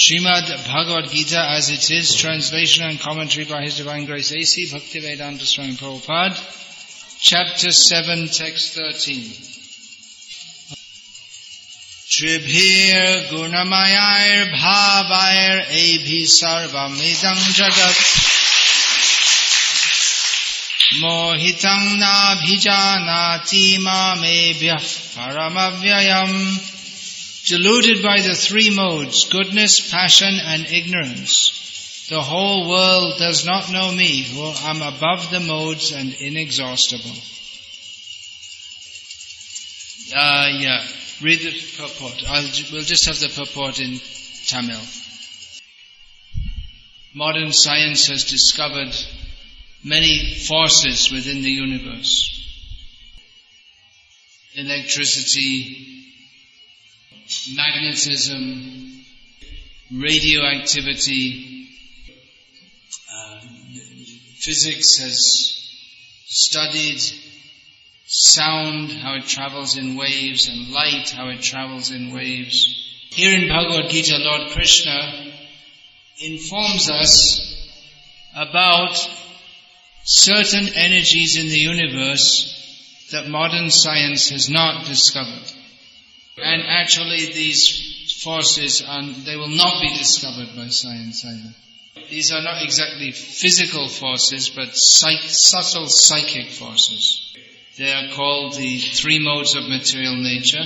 Srimad Bhagavad Gita as it is, translation and commentary by His Divine Grace A.C. Bhaktivedanta Swami Prabhupada, chapter 7, text 13. Tribhir gunamayar bhavair abhi sarvamidam jagat mohitam nabhijanati mamebhyah paramavyayam deluded by the three modes, goodness, passion, and ignorance. The whole world does not know me, who am above the modes and inexhaustible. Uh, yeah, read the purport. I'll, we'll just have the purport in Tamil. Modern science has discovered many forces within the universe. Electricity, magnetism, radioactivity. Uh, physics has studied sound, how it travels in waves, and light, how it travels in waves. Here in Bhagavad Gita, Lord Krishna informs us about certain energies in the universe that modern science has not discovered. And actually these forces, are, they will not be discovered by science either. These are not exactly physical forces, but psych- subtle psychic forces. They are called the three modes of material nature,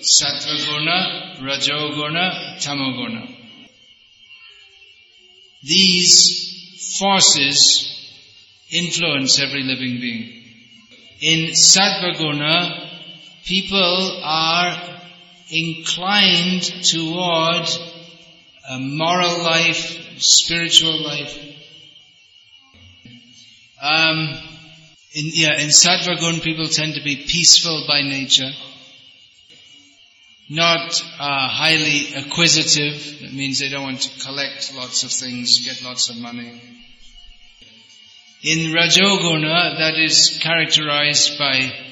sattva guna, rajoguna, tamoguna. These forces influence every living being. In sattva guna, people are inclined toward a moral life, spiritual life. Um, in, yeah, in Sattva people tend to be peaceful by nature, not uh, highly acquisitive. That means they don't want to collect lots of things, get lots of money. In Rajoguna, that is characterized by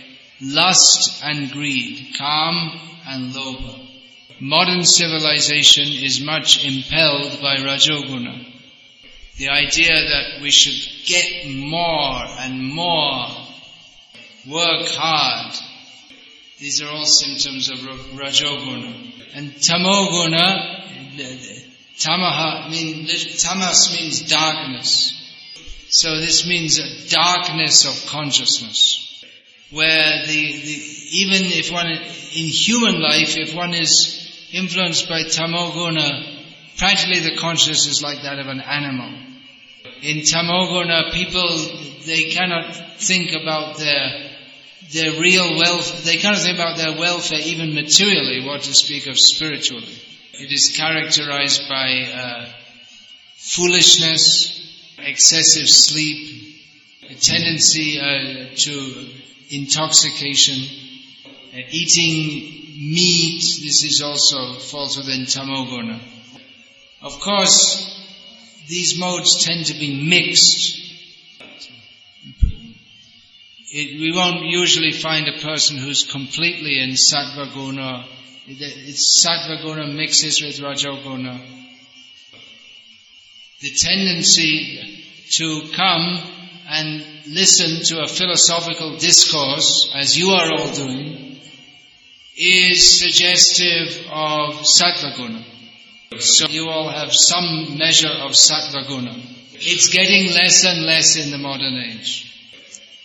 lust and greed, kama and lobha. Modern civilization is much impelled by Rajoguna. The idea that we should get more and more, work hard. These are all symptoms of Rajoguna. And Tamoguna, Tamaha, tamas means darkness. So this means a darkness of consciousness where the, the, even if one, in human life, if one is influenced by tamoguna, practically the consciousness is like that of an animal. In tamoguna, people, they cannot think about their, their real wealth, they cannot think about their welfare even materially, what to speak of spiritually. It is characterized by uh, foolishness, excessive sleep, a tendency uh, to intoxication, uh, eating meat, this is also falls within tamoguna. Of course, these modes tend to be mixed. It, we won't usually find a person who's completely in sattva guna. It's sattva guna mixes with rajoguna. The tendency to come and listen to a philosophical discourse, as you are all doing, is suggestive of sattvaguna. So you all have some measure of sattvaguna. It's getting less and less in the modern age.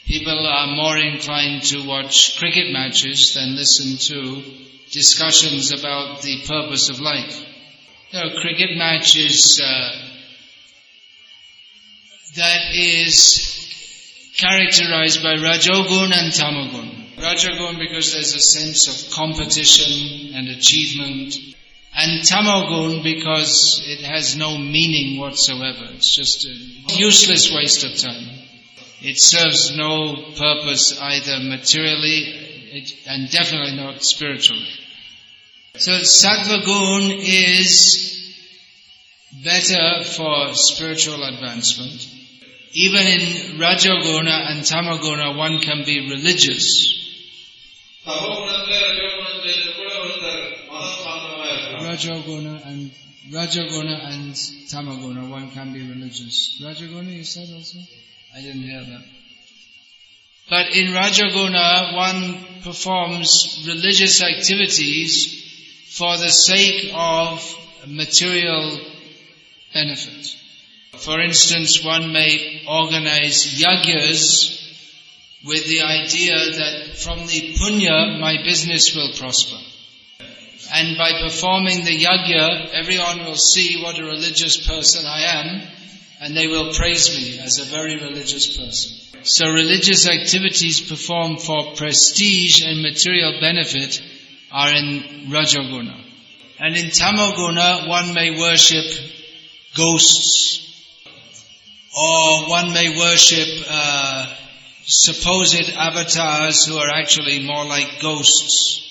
People are more inclined to watch cricket matches than listen to discussions about the purpose of life. You know, cricket matches uh, that is characterized by Rajogun and Tamagun. Rajogun because there's a sense of competition and achievement. And Tamagun because it has no meaning whatsoever. It's just a useless waste of time. It serves no purpose either materially and definitely not spiritually. So Sattva is better for spiritual advancement. Even in Rajoguna and Tamaguna one can be religious. Rajoguna and Rajoguna and Tamaguna one can be religious. Rajoguna you said also? I didn't hear that. But in Rajaguna, one performs religious activities for the sake of material benefit. For instance, one may organize yagyas with the idea that from the punya my business will prosper. And by performing the yagya, everyone will see what a religious person I am, and they will praise me as a very religious person. So religious activities performed for prestige and material benefit are in Rajaguna. And in Tamoguna, one may worship ghosts, or one may worship uh, supposed avatars who are actually more like ghosts.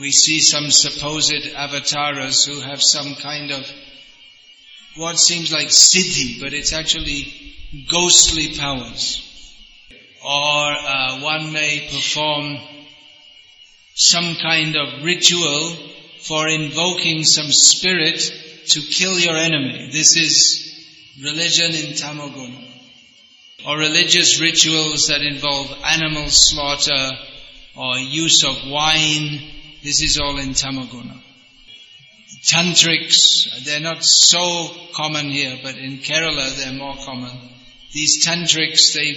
We see some supposed avatars who have some kind of what seems like siddhi, but it's actually ghostly powers. Or uh, one may perform some kind of ritual for invoking some spirit to kill your enemy. This is religion in Tamoguna. Or religious rituals that involve animal slaughter or use of wine. This is all in Tamoguna tantrics, they're not so common here, but in Kerala they're more common. These tantrics, they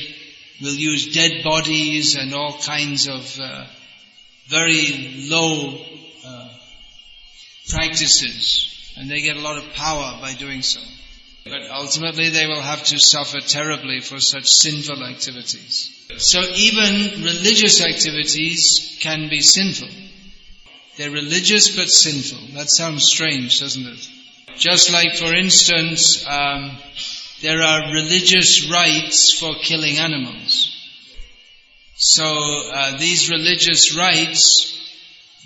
will use dead bodies and all kinds of uh, very low uh, practices, and they get a lot of power by doing so. But ultimately they will have to suffer terribly for such sinful activities. So even religious activities can be sinful. They're religious but sinful. That sounds strange, doesn't it? Just like, for instance, um, there are religious rites for killing animals. So uh, these religious rites,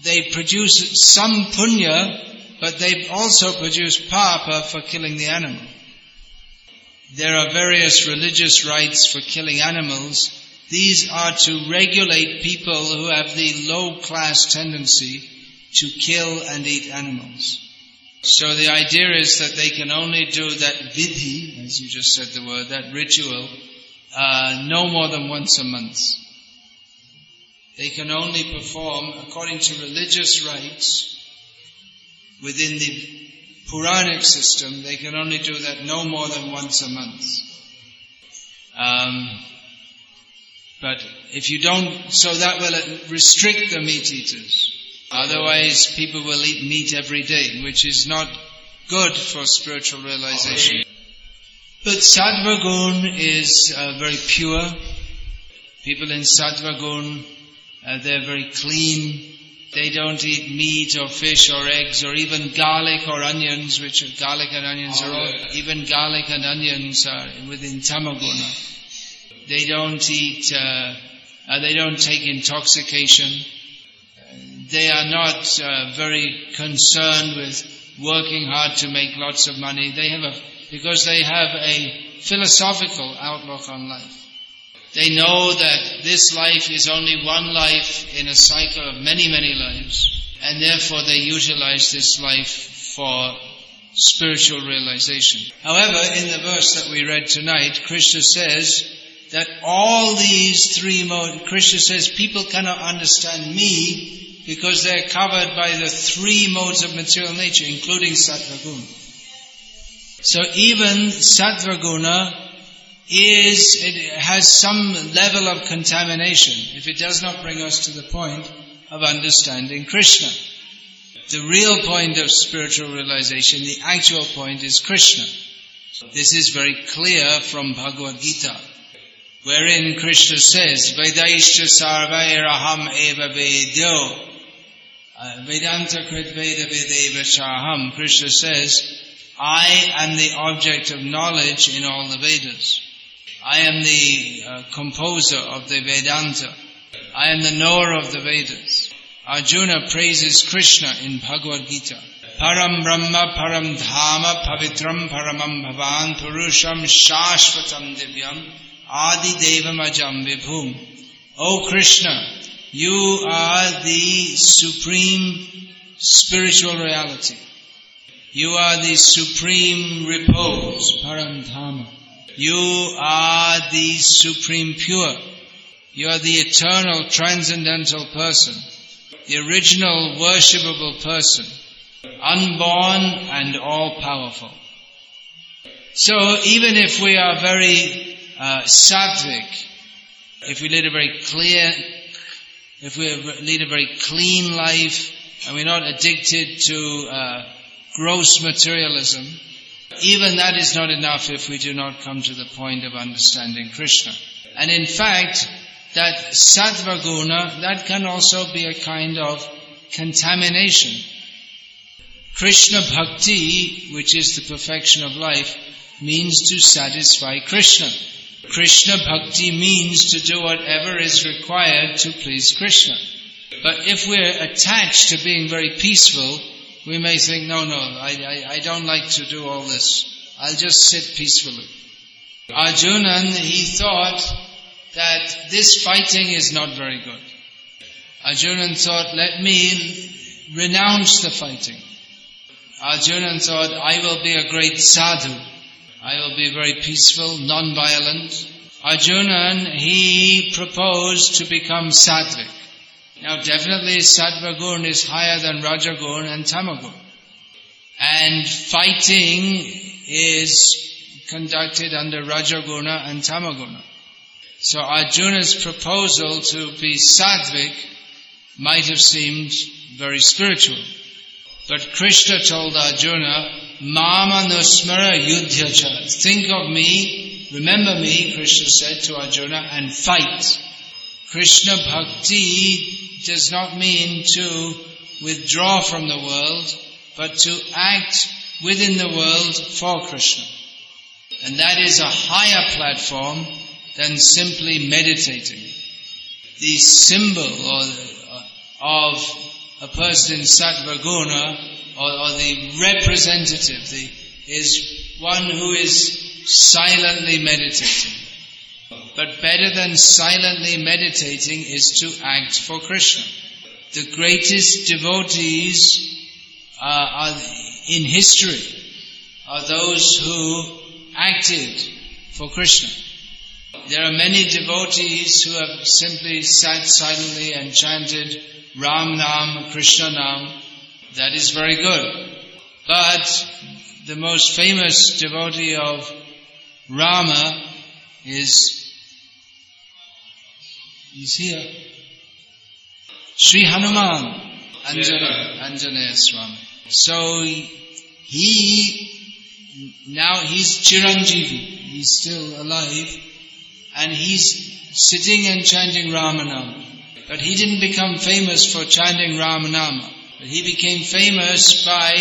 they produce some punya, but they also produce papa for killing the animal. There are various religious rites for killing animals. These are to regulate people who have the low class tendency to kill and eat animals. So the idea is that they can only do that vidhi, as you just said the word, that ritual, uh, no more than once a month. They can only perform, according to religious rites, within the Puranic system, they can only do that no more than once a month. Um, but if you don't, so that will restrict the meat eaters. Otherwise, people will eat meat every day, which is not good for spiritual realization. But Sattva is uh, very pure. People in Sattva uh, they're very clean. They don't eat meat or fish or eggs or even garlic or onions, which are, garlic and onions are all, even garlic and onions are within Tamaguna. They don't eat, uh, uh, they don't take intoxication they are not uh, very concerned with working hard to make lots of money. They have a, because they have a philosophical outlook on life. They know that this life is only one life in a cycle of many, many lives, and therefore they utilize this life for spiritual realization. However, in the verse that we read tonight, Krishna says that all these three modes, Krishna says people cannot understand me because they're covered by the three modes of material nature, including sattva So even sattva is, it has some level of contamination if it does not bring us to the point of understanding Krishna. The real point of spiritual realization, the actual point is Krishna. This is very clear from Bhagavad Gita, wherein Krishna says, Vedaishta sarvairaham eva vedyo uh, Vedanta Krit Veda Vedeva Shaham, Krishna says, I am the object of knowledge in all the Vedas. I am the uh, composer of the Vedanta. I am the knower of the Vedas. Arjuna praises Krishna in Bhagavad Gita. Param Brahma Param Dhama Pavitram Paramam Bhavan Purusham Shashvatam Divyam Adi Devam Ajam Vibhum. O Krishna, you are the supreme spiritual reality. You are the supreme repose, Paramdhama. You are the supreme pure. You are the eternal transcendental person, the original worshipable person, unborn and all powerful. So even if we are very uh, sattvic, if we lead a very clear, if we lead a very clean life, and we're not addicted to uh, gross materialism, even that is not enough if we do not come to the point of understanding Krishna. And in fact, that sattva guna, that can also be a kind of contamination. Krishna bhakti, which is the perfection of life, means to satisfy Krishna. Krishna bhakti means to do whatever is required to please Krishna. But if we're attached to being very peaceful, we may think, no, no, I, I, I don't like to do all this. I'll just sit peacefully. Arjunan, he thought that this fighting is not very good. Arjunan thought, let me renounce the fighting. Arjunan thought, I will be a great sadhu. I will be very peaceful, non-violent. Arjunan, he proposed to become sattvic. Now definitely sattva gun is higher than rajagun and tamagun. And fighting is conducted under rajaguna and tamaguna. So Arjuna's proposal to be sattvic might have seemed very spiritual. But Krishna told Arjuna, Mama nusmara yudhyacha. Think of me, remember me, Krishna said to Arjuna, and fight. Krishna bhakti does not mean to withdraw from the world, but to act within the world for Krishna. And that is a higher platform than simply meditating. The symbol of a person in sattva guna or, the representative is one who is silently meditating. But better than silently meditating is to act for Krishna. The greatest devotees uh, in history are those who acted for Krishna. There are many devotees who have simply sat silently and chanted Ram Nam, Krishna Nam. That is very good. But the most famous devotee of Rama is, he's here. Sri Hanuman, Anjana, Anjaneya Swami. So he, now he's Chiranjeevi, he's still alive, and he's sitting and chanting Ramanam. But he didn't become famous for chanting Ramanama. But he became famous by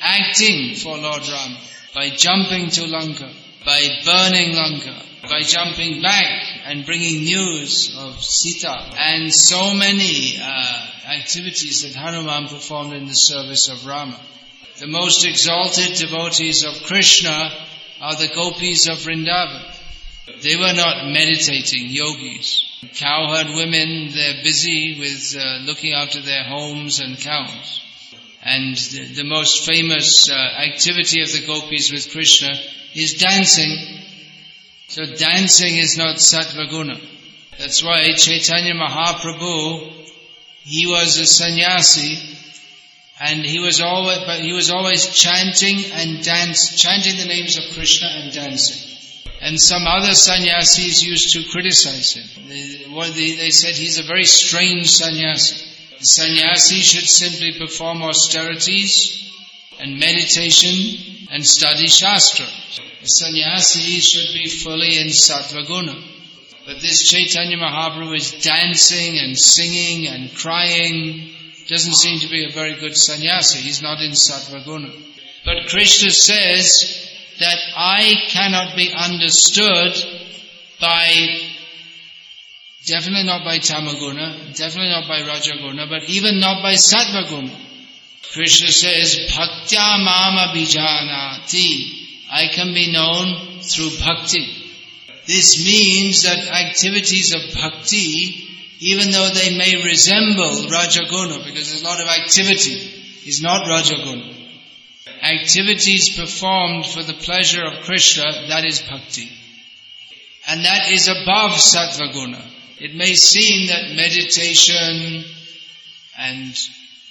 acting for Lord Rama, by jumping to Lanka, by burning Lanka, by jumping back and bringing news of Sita, and so many uh, activities that Hanuman performed in the service of Rama. The most exalted devotees of Krishna are the gopis of Vrindavan. They were not meditating yogis. Cowherd women, they're busy with uh, looking after their homes and cows. And the, the most famous uh, activity of the gopis with Krishna is dancing. So dancing is not sattvaguna. That's why Chaitanya Mahaprabhu, he was a sannyasi, and he was always, but he was always chanting and dance, chanting the names of Krishna and dancing. And some other sannyasis used to criticize him. They, said he's a very strange sannyasi. Sannyasi should simply perform austerities and meditation and study Shastra. The sannyasi should be fully in sattva guna. But this Chaitanya Mahaprabhu is dancing and singing and crying Doesn't seem to be a very good sannyasi. He's not in sattva guna. But Krishna says that I cannot be understood by definitely not by tamaguna, definitely not by rajaguna, but even not by sattvaguna. Krishna says, Bhaktya mama bijanati. I can be known through bhakti. This means that activities of bhakti, even though they may resemble rajaguna, because there's a lot of activity, is not rajaguna. Activities performed for the pleasure of Krishna, that is bhakti. And that is above sattvaguna. It may seem that meditation and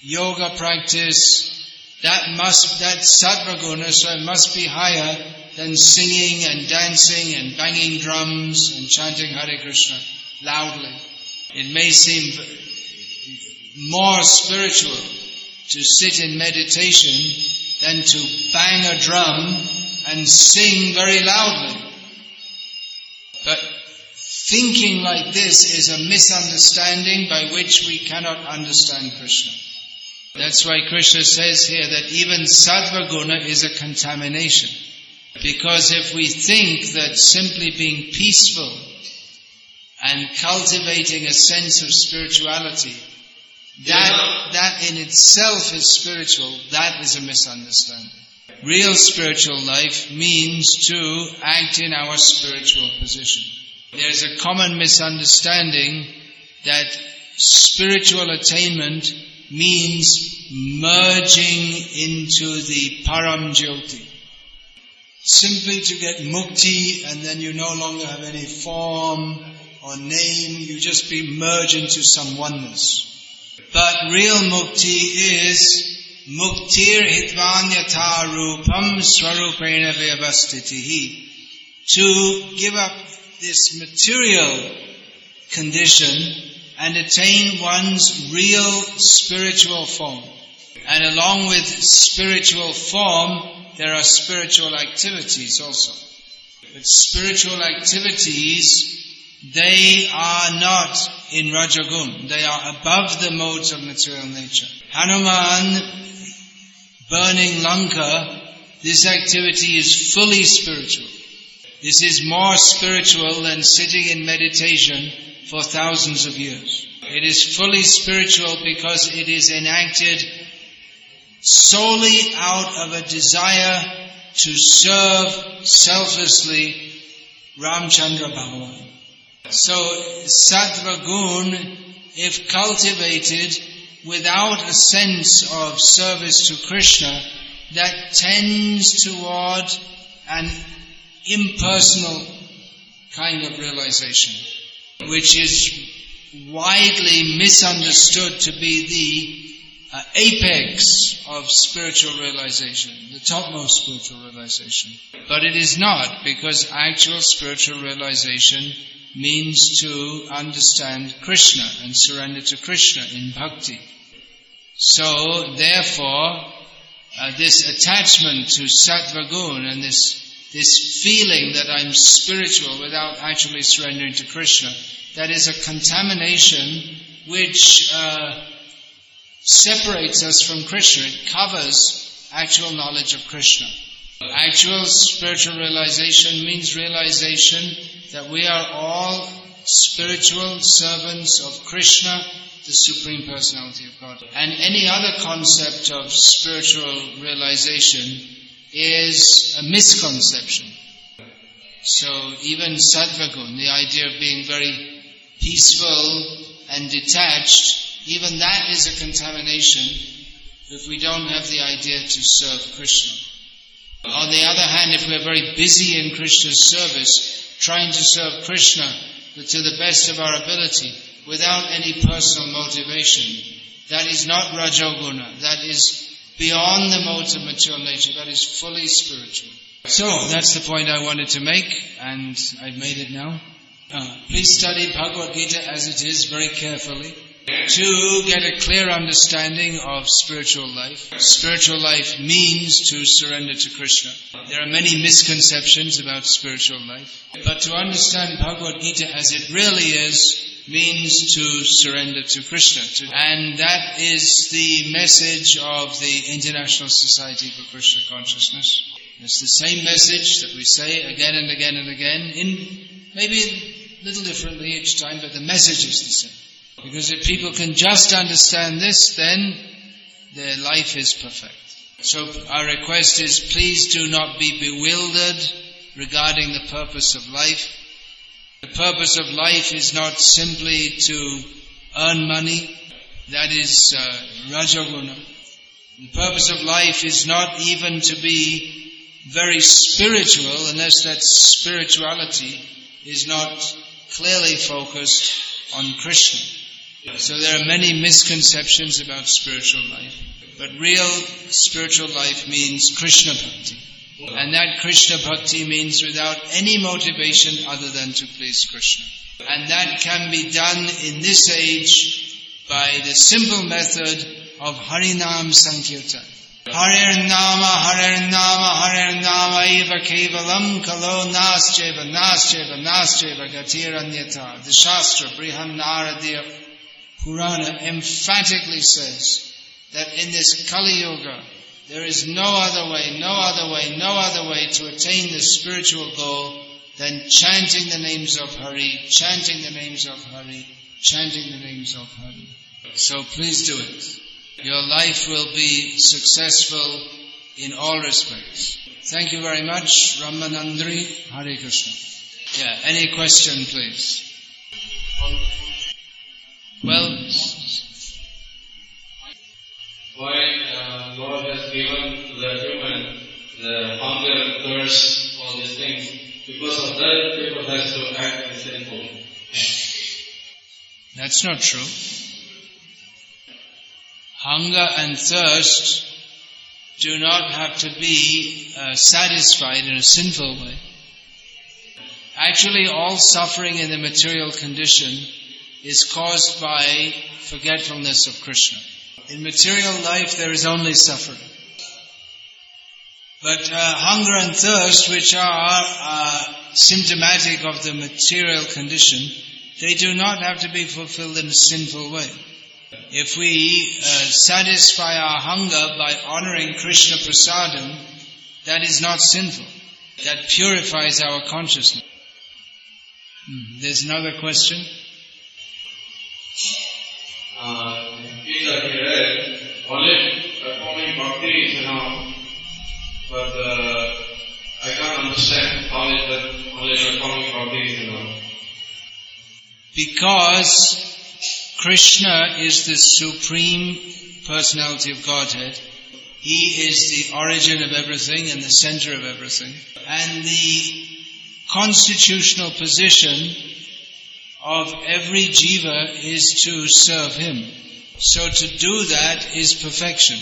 yoga practice, that must, that's sattvaguna, so it must be higher than singing and dancing and banging drums and chanting Hare Krishna loudly. It may seem more spiritual to sit in meditation than to bang a drum and sing very loudly. But thinking like this is a misunderstanding by which we cannot understand Krishna. That's why Krishna says here that even sattva guna is a contamination. Because if we think that simply being peaceful and cultivating a sense of spirituality, that, that in itself is spiritual, that is a misunderstanding. Real spiritual life means to act in our spiritual position. There's a common misunderstanding that spiritual attainment means merging into the Param Jyoti. Simply to get mukti and then you no longer have any form or name, you just be merged into some oneness. But real mukti is muktir hitvanyata rupam swarupena vyavastitihi. To give up this material condition and attain one's real spiritual form. And along with spiritual form, there are spiritual activities also. But spiritual activities, they are not in Rajagun. They are above the modes of material nature. Hanuman burning Lanka, this activity is fully spiritual. This is more spiritual than sitting in meditation for thousands of years. It is fully spiritual because it is enacted solely out of a desire to serve selflessly Ramchandra Bhagavan. So sattva gun, if cultivated without a sense of service to Krishna, that tends toward an impersonal kind of realization, which is widely misunderstood to be the uh, apex of spiritual realization, the topmost spiritual realization. But it is not, because actual spiritual realization means to understand Krishna and surrender to Krishna in bhakti. So, therefore, uh, this attachment to sattva and this this feeling that I'm spiritual without actually surrendering to Krishna, that is a contamination which uh, separates us from Krishna. It covers actual knowledge of Krishna. Actual spiritual realization means realization that we are all spiritual servants of Krishna, the Supreme Personality of God. And any other concept of spiritual realization is a misconception. So even Sattvagun, the idea of being very peaceful and detached, even that is a contamination if we don't have the idea to serve Krishna. On the other hand, if we're very busy in Krishna's service, trying to serve Krishna to the best of our ability without any personal motivation. That is not Rajoguna. That is beyond the modes of material nature. That is fully spiritual. So, that's the point I wanted to make, and I've made it now. Uh, please study Bhagavad Gita as it is very carefully to get a clear understanding of spiritual life. Spiritual life means to surrender to Krishna. There are many misconceptions about spiritual life. But to understand Bhagavad Gita as it really is means to surrender to Krishna. And that is the message of the International Society for Krishna Consciousness. It's the same message that we say again and again and again, in maybe a little differently each time, but the message is the same. Because if people can just understand this, then their life is perfect. So our request is please do not be bewildered regarding the purpose of life. The purpose of life is not simply to earn money. That is uh, Rajaguna. The purpose of life is not even to be very spiritual unless that spirituality is not clearly focused on Krishna. So there are many misconceptions about spiritual life. But real spiritual life means Krishna Bhakti. And that Krishna Bhakti means without any motivation other than to please Krishna. And that can be done in this age by the simple method of Harinam Sankirtan. Harir Nama, Harir Nama, Harir Nama, Eva Kevalam, Kalo Nascheva, Nascheva, Nascheva, Gatiranyata. The Shastra, Brihan Naradiya Purana emphatically says that in this Kali Yuga, there is no other way, no other way, no other way to attain the spiritual goal than chanting the names of Hari, chanting the names of Hari, chanting the names of Hari. So please do it. Your life will be successful in all respects. Thank you very much, Ramanandri Hari Krishna. Yeah, any question please? Well, why uh, God has given the human the hunger, thirst, all these things. Because of that, people has to act sinful. That's not true. Hunger and thirst do not have to be uh, satisfied in a sinful way. Actually, all suffering in the material condition is caused by forgetfulness of Krishna. In material life, there is only suffering. But uh, hunger and thirst, which are uh, symptomatic of the material condition, they do not have to be fulfilled in a sinful way. If we uh, satisfy our hunger by honoring Krishna prasadam, that is not sinful. That purifies our consciousness. Hmm. There's another question. Only performing bhakti is enough, but uh, I can't understand how is that only performing bhakti is enough. Because Krishna is the supreme personality of Godhead. He is the origin of everything and the center of everything. And the constitutional position of every jiva is to serve him. So to do that is perfection.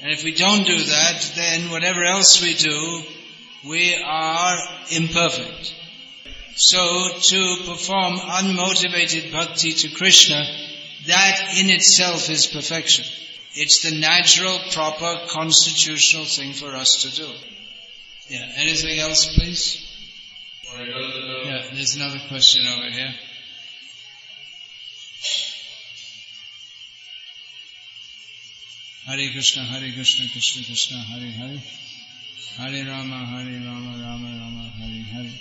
And if we don't do that, then whatever else we do, we are imperfect. So to perform unmotivated bhakti to Krishna, that in itself is perfection. It's the natural, proper, constitutional thing for us to do. Yeah, anything else please? Yeah, there's another question over here. Hare Krishna, Hare Krishna, Krishna Krishna, Hare Hare. Hare Rama, Hare Rama, Rama Rama, Hare Hare.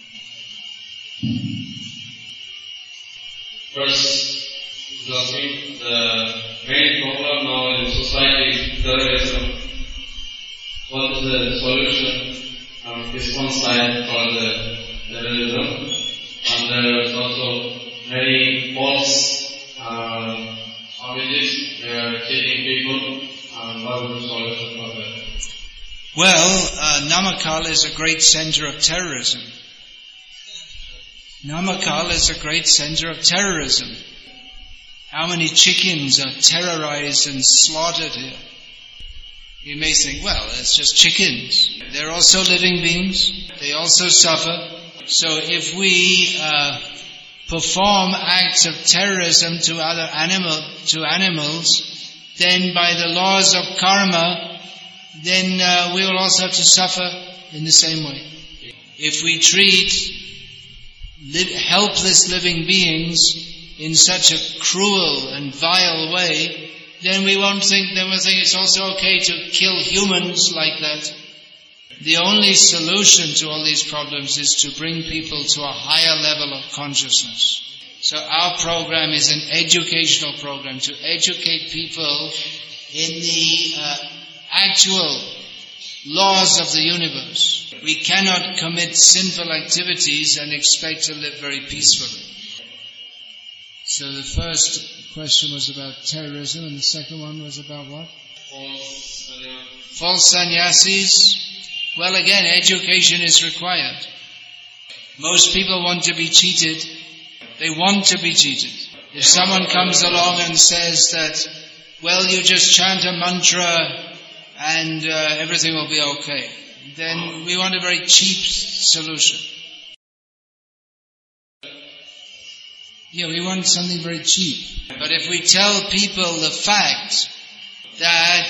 First, asking the main problem now in society is terrorism. What is the solution from this one side for the terrorism? And there is also many false uh, images, they are cheating people well, uh, Namakkal is a great center of terrorism. Namakkal is a great center of terrorism. How many chickens are terrorized and slaughtered here? You may think, well, it's just chickens. They're also living beings. They also suffer. So if we uh, perform acts of terrorism to other animal to animals, then by the laws of karma, then uh, we will also have to suffer in the same way. If we treat li- helpless living beings in such a cruel and vile way, then we won't think, then we'll think it's also okay to kill humans like that. The only solution to all these problems is to bring people to a higher level of consciousness. So our program is an educational program to educate people in the uh, actual laws of the universe. We cannot commit sinful activities and expect to live very peacefully. So the first question was about terrorism and the second one was about what? False sannyas. False sannyasis. Well again, education is required. Most people want to be cheated. They want to be cheated. If someone comes along and says that, well, you just chant a mantra and uh, everything will be okay, then we want a very cheap solution. Yeah, we want something very cheap. But if we tell people the fact that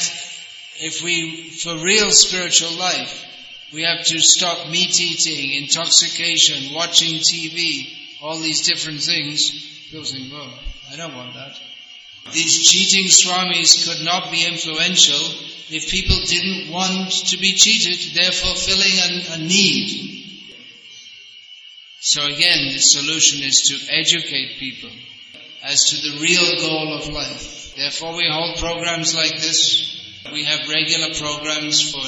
if we, for real spiritual life, we have to stop meat eating, intoxication, watching TV, all these different things, people think, well, I don't want that. These cheating swamis could not be influential if people didn't want to be cheated, they're fulfilling a, a need. So again, the solution is to educate people as to the real goal of life. Therefore we hold programs like this. We have regular programs for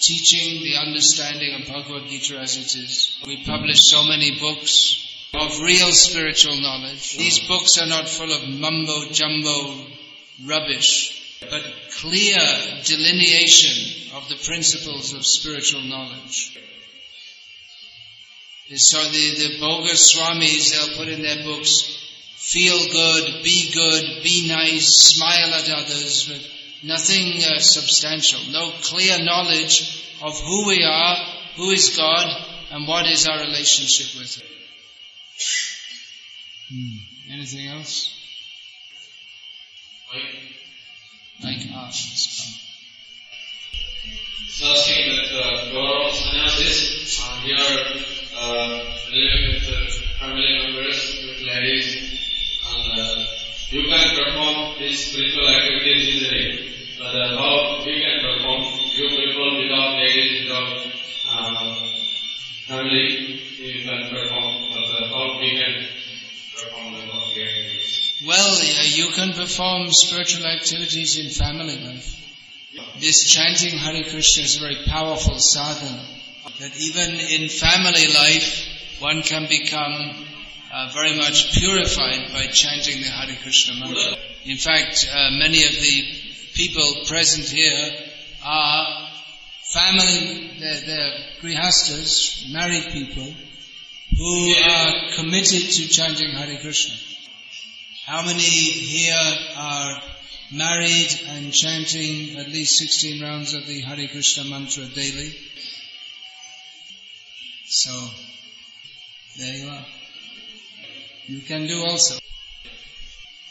teaching the understanding of Bhagavad Gita as it is. We publish so many books of real spiritual knowledge. These books are not full of mumbo jumbo rubbish, but clear delineation of the principles of spiritual knowledge. So the, the bogus swamis, they'll put in their books, feel good, be good, be nice, smile at others, but nothing uh, substantial. No clear knowledge of who we are, who is God, and what is our relationship with Him. Hmm. Anything else? Like us. It's asking that uh, Gaurav sannyasis are here uh, living with uh, family members, with ladies, and uh, you can perform these spiritual activities easily. But uh, how we can perform, you people without ladies, without uh, family, you can perform. Well, you can perform spiritual activities in family life. This chanting Hare Krishna is a very powerful sadhana. That even in family life, one can become uh, very much purified by chanting the Hare Krishna mantra. In fact, uh, many of the people present here are family, they're, they're grihastas, married people, who are committed to chanting Hare Krishna. How many here are married and chanting at least 16 rounds of the Hare Krishna mantra daily? So, there you are. You can do also.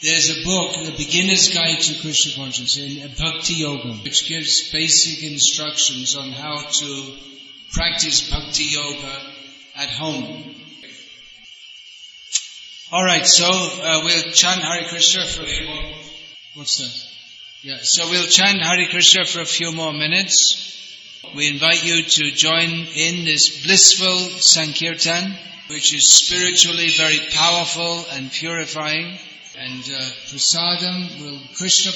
There's a book, The Beginner's Guide to Krishna Consciousness, in Bhakti Yoga, which gives basic instructions on how to practice Bhakti Yoga at home. Alright, so uh, we'll chant Hare Krishna for a few more. What's that? Yeah, so we'll chant Hare Krishna for a few more minutes. We invite you to join in this blissful Sankirtan, which is spiritually very powerful and purifying. And uh, prasadam will Krishna